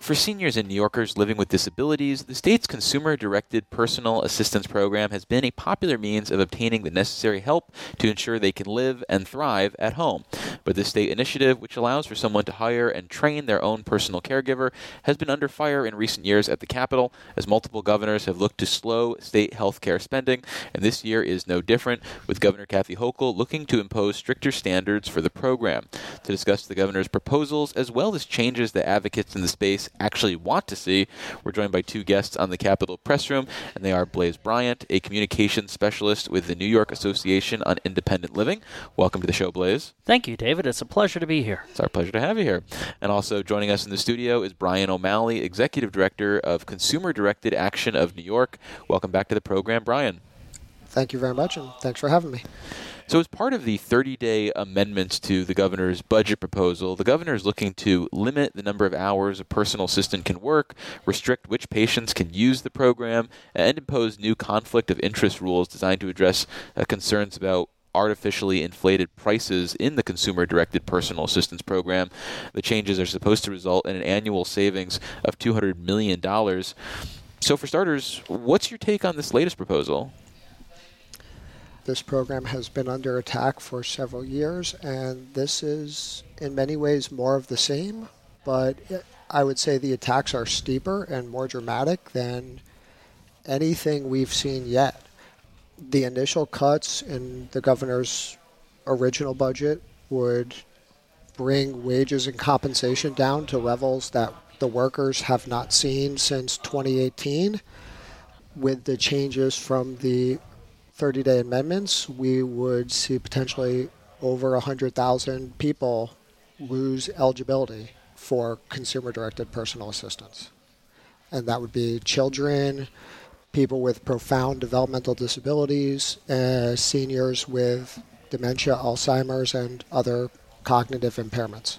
For seniors and New Yorkers living with disabilities, the state's consumer directed personal assistance program has been a popular means of obtaining the necessary help to ensure they can live and thrive at home. But the state initiative, which allows for someone to hire and train their own personal caregiver, has been under fire in recent years at the Capitol as multiple governors have looked to slow state health care spending, and this year is no different, with Governor Kathy Hochul looking to impose stricter standards for the program. To discuss the governor's proposals as well as changes that advocates in the space actually want to see. We're joined by two guests on the Capitol Press Room, and they are Blaise Bryant, a communications specialist with the New York Association on Independent Living. Welcome to the show, Blaise. Thank you, David. It's a pleasure to be here. It's our pleasure to have you here. And also joining us in the studio is Bryan O'Malley, Executive Director of Consumer Directed Action of New York. Welcome back to the program, Bryan. Thank you very much, and thanks for having me. So, as part of the 30 day amendments to the governor's budget proposal, the governor is looking to limit the number of hours a personal assistant can work, restrict which patients can use the program, and impose new conflict of interest rules designed to address uh, concerns about artificially inflated prices in the consumer directed personal assistance program. The changes are supposed to result in an annual savings of $200 million. So, for starters, what's your take on this latest proposal? This program has been under attack for several years, and this is in many ways more of the same, but I would say the attacks are steeper and more dramatic than anything we've seen yet. The initial cuts in the governor's original budget would bring wages and compensation down to levels that the workers have not seen since 2018. With the changes from the 30 day amendments, we would see potentially over 100,000 people lose eligibility for consumer directed personal assistance. And that would be children, people with profound developmental disabilities, uh, seniors with dementia, Alzheimer's, and other cognitive impairments.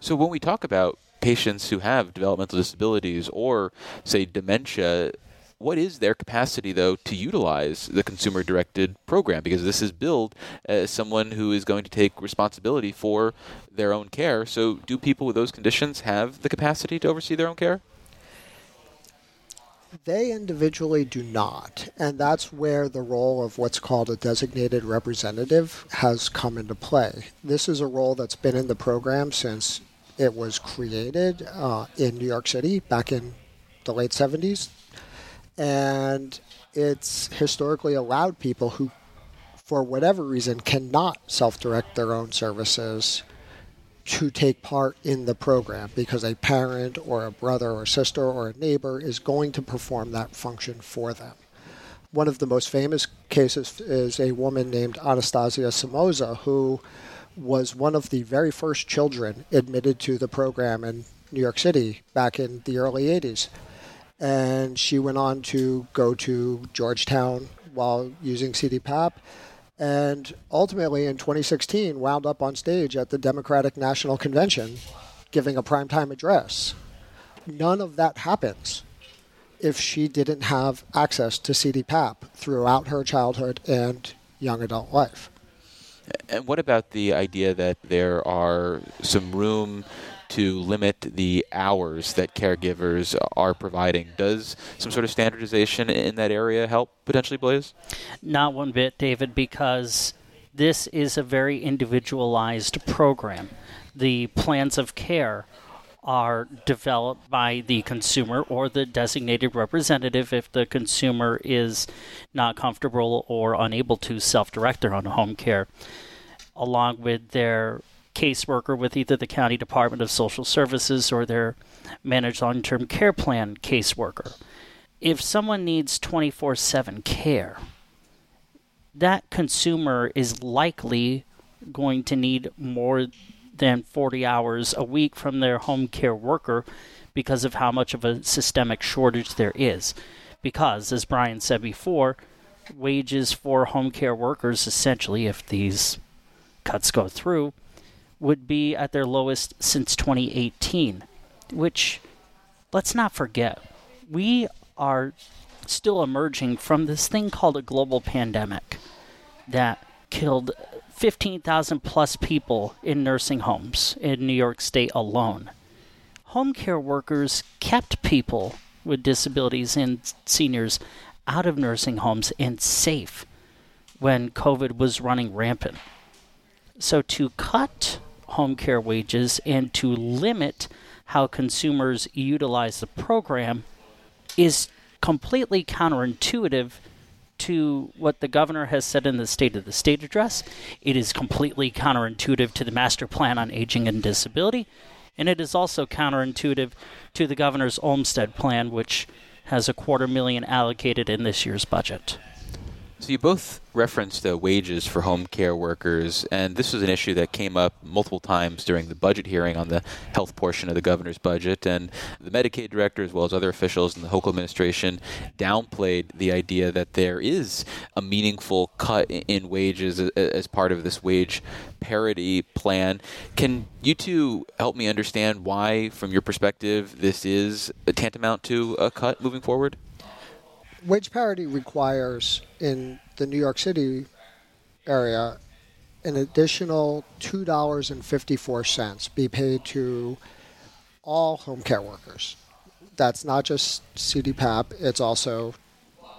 So when we talk about patients who have developmental disabilities or, say, dementia, what is their capacity though to utilize the consumer directed program? Because this is billed as someone who is going to take responsibility for their own care. So do people with those conditions have the capacity to oversee their own care they individually do not. And that's where the role of what's called a designated representative has come into play. This is a role that's been in the program since it was created uh, in New York City back in the late 70s, and it's historically allowed people who, for whatever reason, cannot self direct their own services to take part in the program because a parent or a brother or sister or a neighbor is going to perform that function for them. One of the most famous cases is a woman named Anastasia Somoza, who was one of the very first children admitted to the program in New York City back in the early 80s and she went on to go to Georgetown while using CDPAP, and ultimately in 2016 wound up on stage at the Democratic National Convention giving a primetime address. None of that happens if she didn't have access to CDPAP throughout her childhood and young adult life. And what about the idea that there are some room to limit the hours that caregivers are providing. Does some sort of standardization in that area help potentially, Blaise? Not one bit, David, because this is a very individualized program. The plans of care are developed by the consumer or the designated representative if the consumer is not comfortable or unable to self direct their own home care, along with their caseworker with either the County Department of Social Services or their managed long term care plan caseworker. If someone needs 24 7 care, that consumer is likely going to need more than 40 hours a week from their home care worker because of how much of a systemic shortage there is. Because, as Bryan said before, wages for home care workers, essentially, if these cuts go through, would be at their lowest since 2018, which, let's not forget, we are still emerging from this thing called a global pandemic that killed 15,000 plus people in nursing homes in New York State alone. home care workers kept people with disabilities and seniors out of nursing homes and safe when COVID was running rampant. So to cut home care wages and to limit how consumers utilize the program is completely counterintuitive to what the governor has said in the State of the State address. It is completely counterintuitive to the Master Plan on Aging and Disability. And it is also counterintuitive to the governor's Olmstead plan, which has a quarter million allocated in this year's budget. So you both referenced wages for home care workers, and this was an issue that came up multiple times during the budget hearing on the health portion of the governor's budget. And the Medicaid director, as well as other officials in the Hochul administration, downplayed the idea that there is a meaningful cut in wages as part of this wage parity plan. Can you two help me understand why, from your perspective, this is tantamount to a cut moving forward? wage parity requires in the New York City area an additional $2.54 be paid to all home care workers. That's not just CDPAP, it's also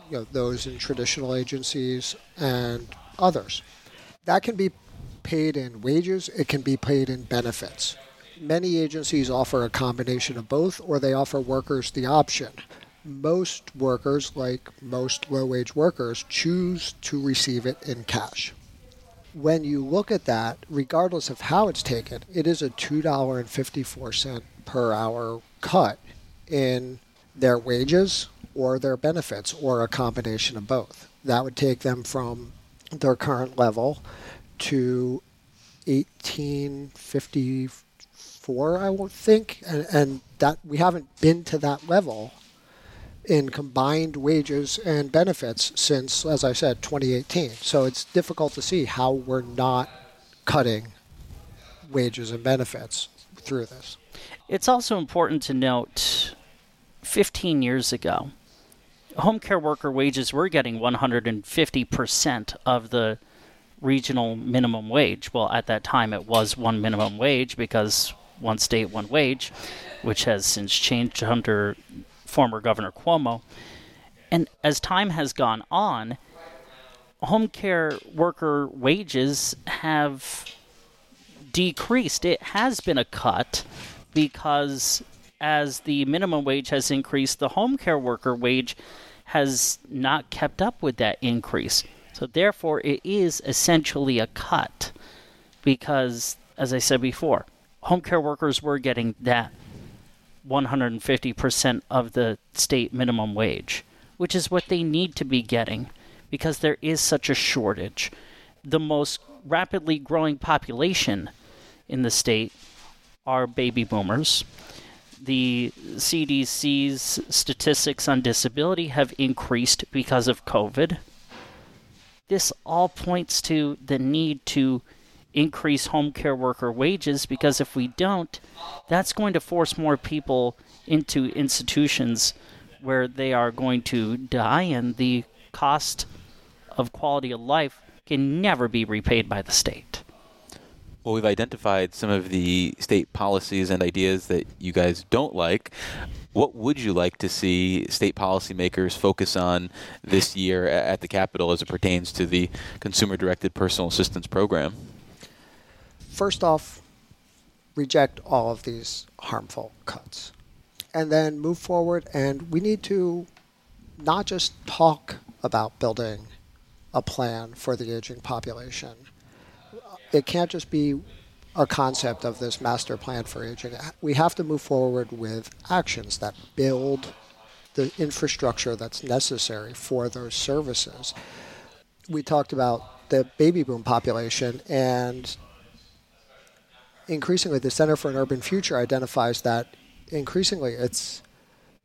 you know, those in traditional agencies and others. That can be paid in wages, it can be paid in benefits. Many agencies offer a combination of both, or they offer workers the option most workers, like most low wage workers, choose to receive it in cash. When you look at that, regardless of how it's taken, it is a $2.54 per hour cut in their wages or their benefits or a combination of both. That would take them from their current level to 1854 I would think and, and that we haven't been to that level in combined wages and benefits since, as I said, 2018. So it's difficult to see how we're not cutting wages and benefits through this. It's also important to note 15 years ago, home care worker wages were getting 150% of the regional minimum wage. Well, at that time, it was one minimum wage because one state, one wage, which has since changed under former Governor Cuomo. And as time has gone on, home care worker wages have decreased. It has been a cut because as the minimum wage has increased, the home care worker wage has not kept up with that increase. So therefore, it is essentially a cut because, as I said before, home care workers were getting that 150% of the state minimum wage, which is what they need to be getting because there is such a shortage. The most rapidly growing population in the state are baby boomers. The CDC's statistics on disability have increased because of COVID. This all points to the need to increase home care worker wages because if we don't, that's going to force more people into institutions where they are going to die and the cost of quality of life can never be repaid by the state. Well, we've identified some of the state policies and ideas that you guys don't like. What would you like to see state policymakers focus on this year at the Capitol as it pertains to the consumer directed personal assistance program? First off, reject all of these harmful cuts and then move forward. And we need to not just talk about building a plan for the aging population. It can't just be a concept of this master plan for aging. We have to move forward with actions that build the infrastructure that's necessary for those services. We talked about the baby boom population and increasingly the Center for an Urban Future identifies that increasingly it's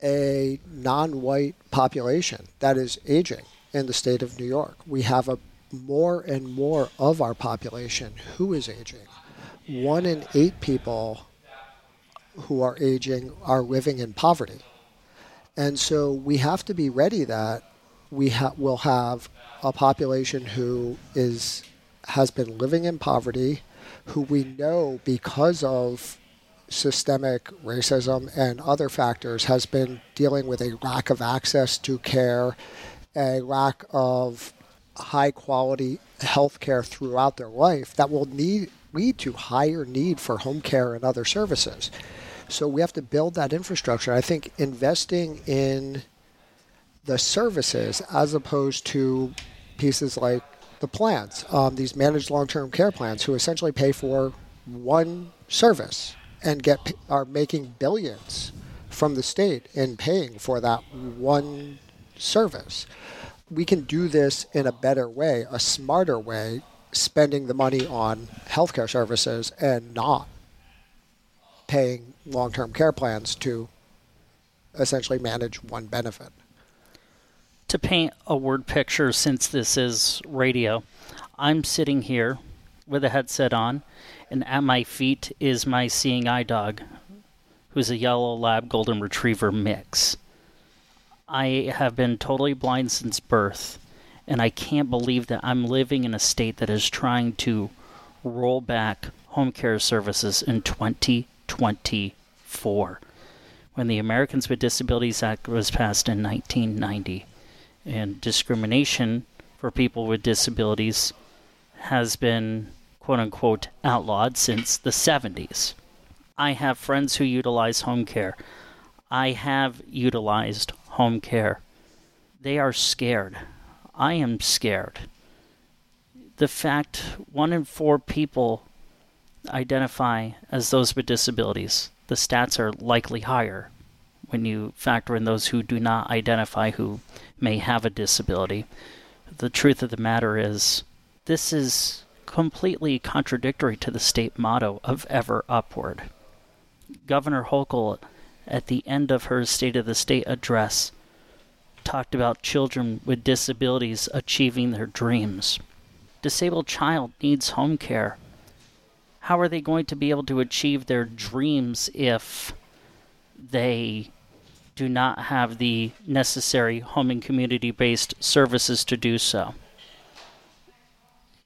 a non-white population that is aging in the state of New York. We have a more and more of our population who is aging. One in eight people who are aging are living in poverty. And so we have to be ready that we ha- will have a population who is has been living in poverty who we know because of systemic racism and other factors has been dealing with a lack of access to care, a lack of high quality health care throughout their life that will need lead to higher need for home care and other services. So we have to build that infrastructure. I think investing in the services as opposed to pieces like the plans, um, these managed long-term care plans, who essentially pay for one service and get are making billions from the state in paying for that one service. We can do this in a better way, a smarter way, spending the money on healthcare services and not paying long-term care plans to essentially manage one benefit. To paint a word picture, since this is radio, I'm sitting here with a headset on, and at my feet is my seeing eye dog, who's a yellow lab golden retriever mix. I have been totally blind since birth, and I can't believe that I'm living in a state that is trying to roll back home care services in 2024 when the Americans with Disabilities Act was passed in 1990 and discrimination for people with disabilities has been quote unquote outlawed since the 70s. I have friends who utilize home care. I have utilized home care. They are scared. I am scared. The fact one in four people identify as those with disabilities, the stats are likely higher when you factor in those who do not identify who may have a disability. The truth of the matter is, this is completely contradictory to the state motto of ever upward. Governor Hochul, at the end of her State of the State address, talked about children with disabilities achieving their dreams. Disabled child needs home care. How are they going to be able to achieve their dreams if they do not have the necessary home and community based services to do so?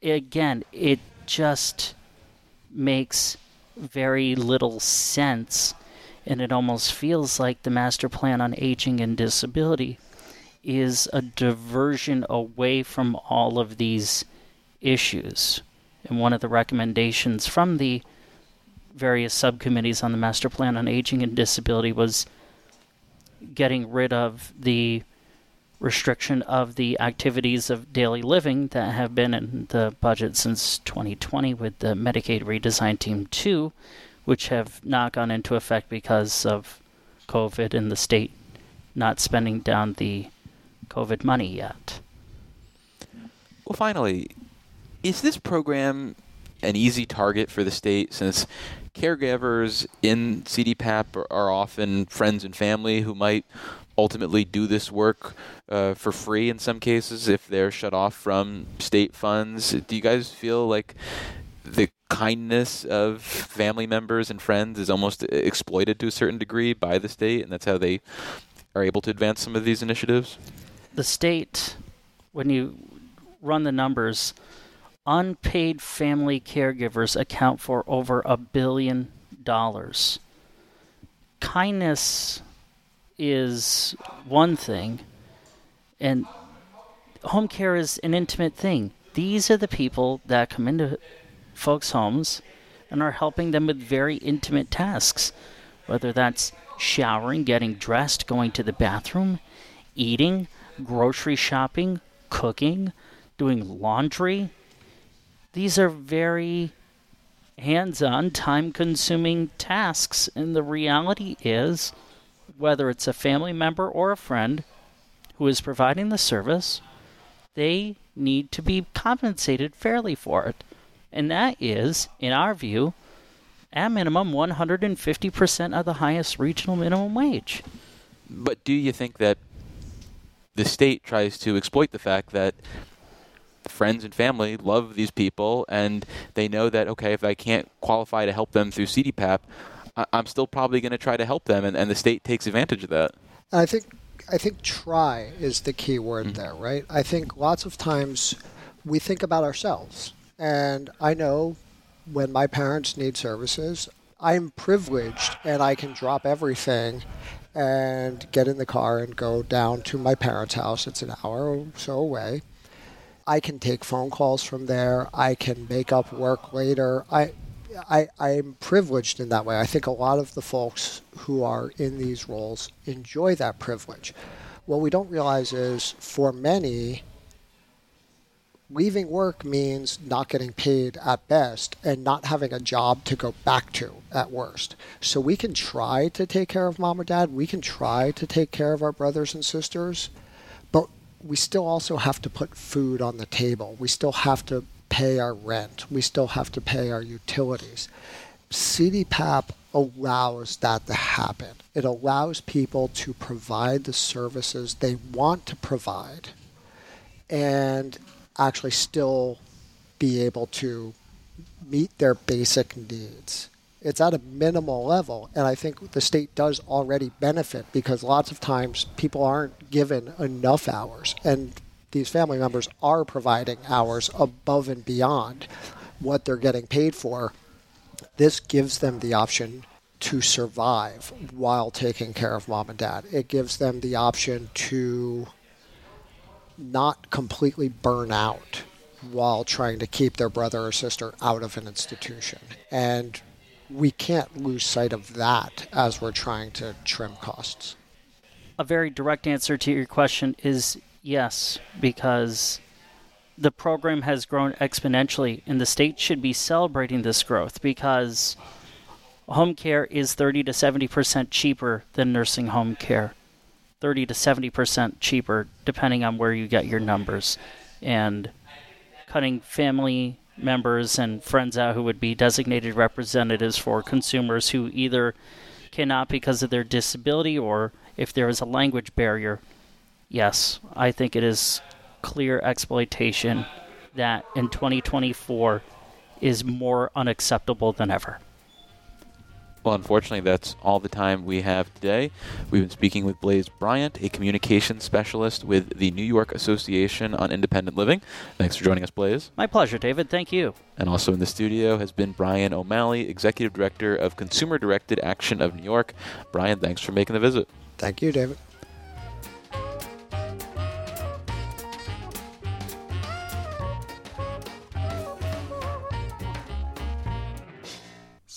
Again, it just makes very little sense, and it almost feels like the Master Plan on Aging and Disability is a diversion away from all of these issues. And one of the recommendations from the various subcommittees on the Master Plan on Aging and Disability was getting rid of the restriction of the activities of daily living that have been in the budget since 2020 with the Medicaid Redesign Team 2, which have not gone into effect because of COVID and the state not spending down the COVID money yet. Well, finally, is this program an easy target for the state since caregivers in CDPAP are, often friends and family who might ultimately do this work uh, for free in some cases if they're shut off from state funds? Do you guys feel like the kindness of family members and friends is almost exploited to a certain degree by the state, and that's how they are able to advance some of these initiatives? The state, when you run the numbers, unpaid family caregivers account for over a billion dollars. Kindness is one thing, and home care is an intimate thing. These are the people that come into folks' homes and are helping them with very intimate tasks, whether that's showering, getting dressed, going to the bathroom, eating, grocery shopping, cooking, doing laundry. These are very hands on, time consuming tasks, and the reality is whether it's a family member or a friend who is providing the service, they need to be compensated fairly for it. And that is, in our view, at minimum 150% of the highest regional minimum wage. But do you think that the state tries to exploit the fact that friends and family love these people and they know that, okay, if I can't qualify to help them through CDPAP, I- am still probably going to try to help them, and, and the state takes advantage of that. I think I think try is the key word mm-hmm. there, right? I think lots of times we think about ourselves, and I know when my parents need services, I'm privileged and I can drop everything and get in the car and go down to my parents' house. It's an hour or so away. I can take phone calls from there. I can make up work later. I, I, I'm privileged in that way. I think a lot of the folks who are in these roles enjoy that privilege. What we don't realize is for many, leaving work means not getting paid at best and not having a job to go back to at worst. So we can try to take care of mom or dad, we can try to take care of our brothers and sisters, we still also have to put food on the table. We still have to pay our rent. We still have to pay our utilities. CDPAP allows that to happen. It allows people to provide the services they want to provide and actually still be able to meet their basic needs. It's at a minimal level, and I think the state does already benefit because lots of times people aren't given enough hours, and these family members are providing hours above and beyond what they're getting paid for. This gives them the option to survive while taking care of mom and dad. It gives them the option to not completely burn out while trying to keep their brother or sister out of an institution. And we can't lose sight of that as we're trying to trim costs. A very direct answer to your question is yes, because the program has grown exponentially, and the state should be celebrating this growth because home care is 30 to 70% cheaper than nursing home care. 30 to 70% cheaper, depending on where you get your numbers. And cutting family members and friends out who would be designated representatives for consumers who either cannot because of their disability or if there is a language barrier. Yes, I think it is clear exploitation that in 2024 is more unacceptable than ever. Well, unfortunately, that's all the time we have today. We've been speaking with Blaise Bryant, a communications specialist with the New York Association on Independent Living. Thanks for joining us, Blaise. My pleasure, David. Thank you. And also in the studio has been Bryan O'Malley, Executive Director of Consumer Directed Action of New York. Bryan, thanks for making the visit. Thank you, David.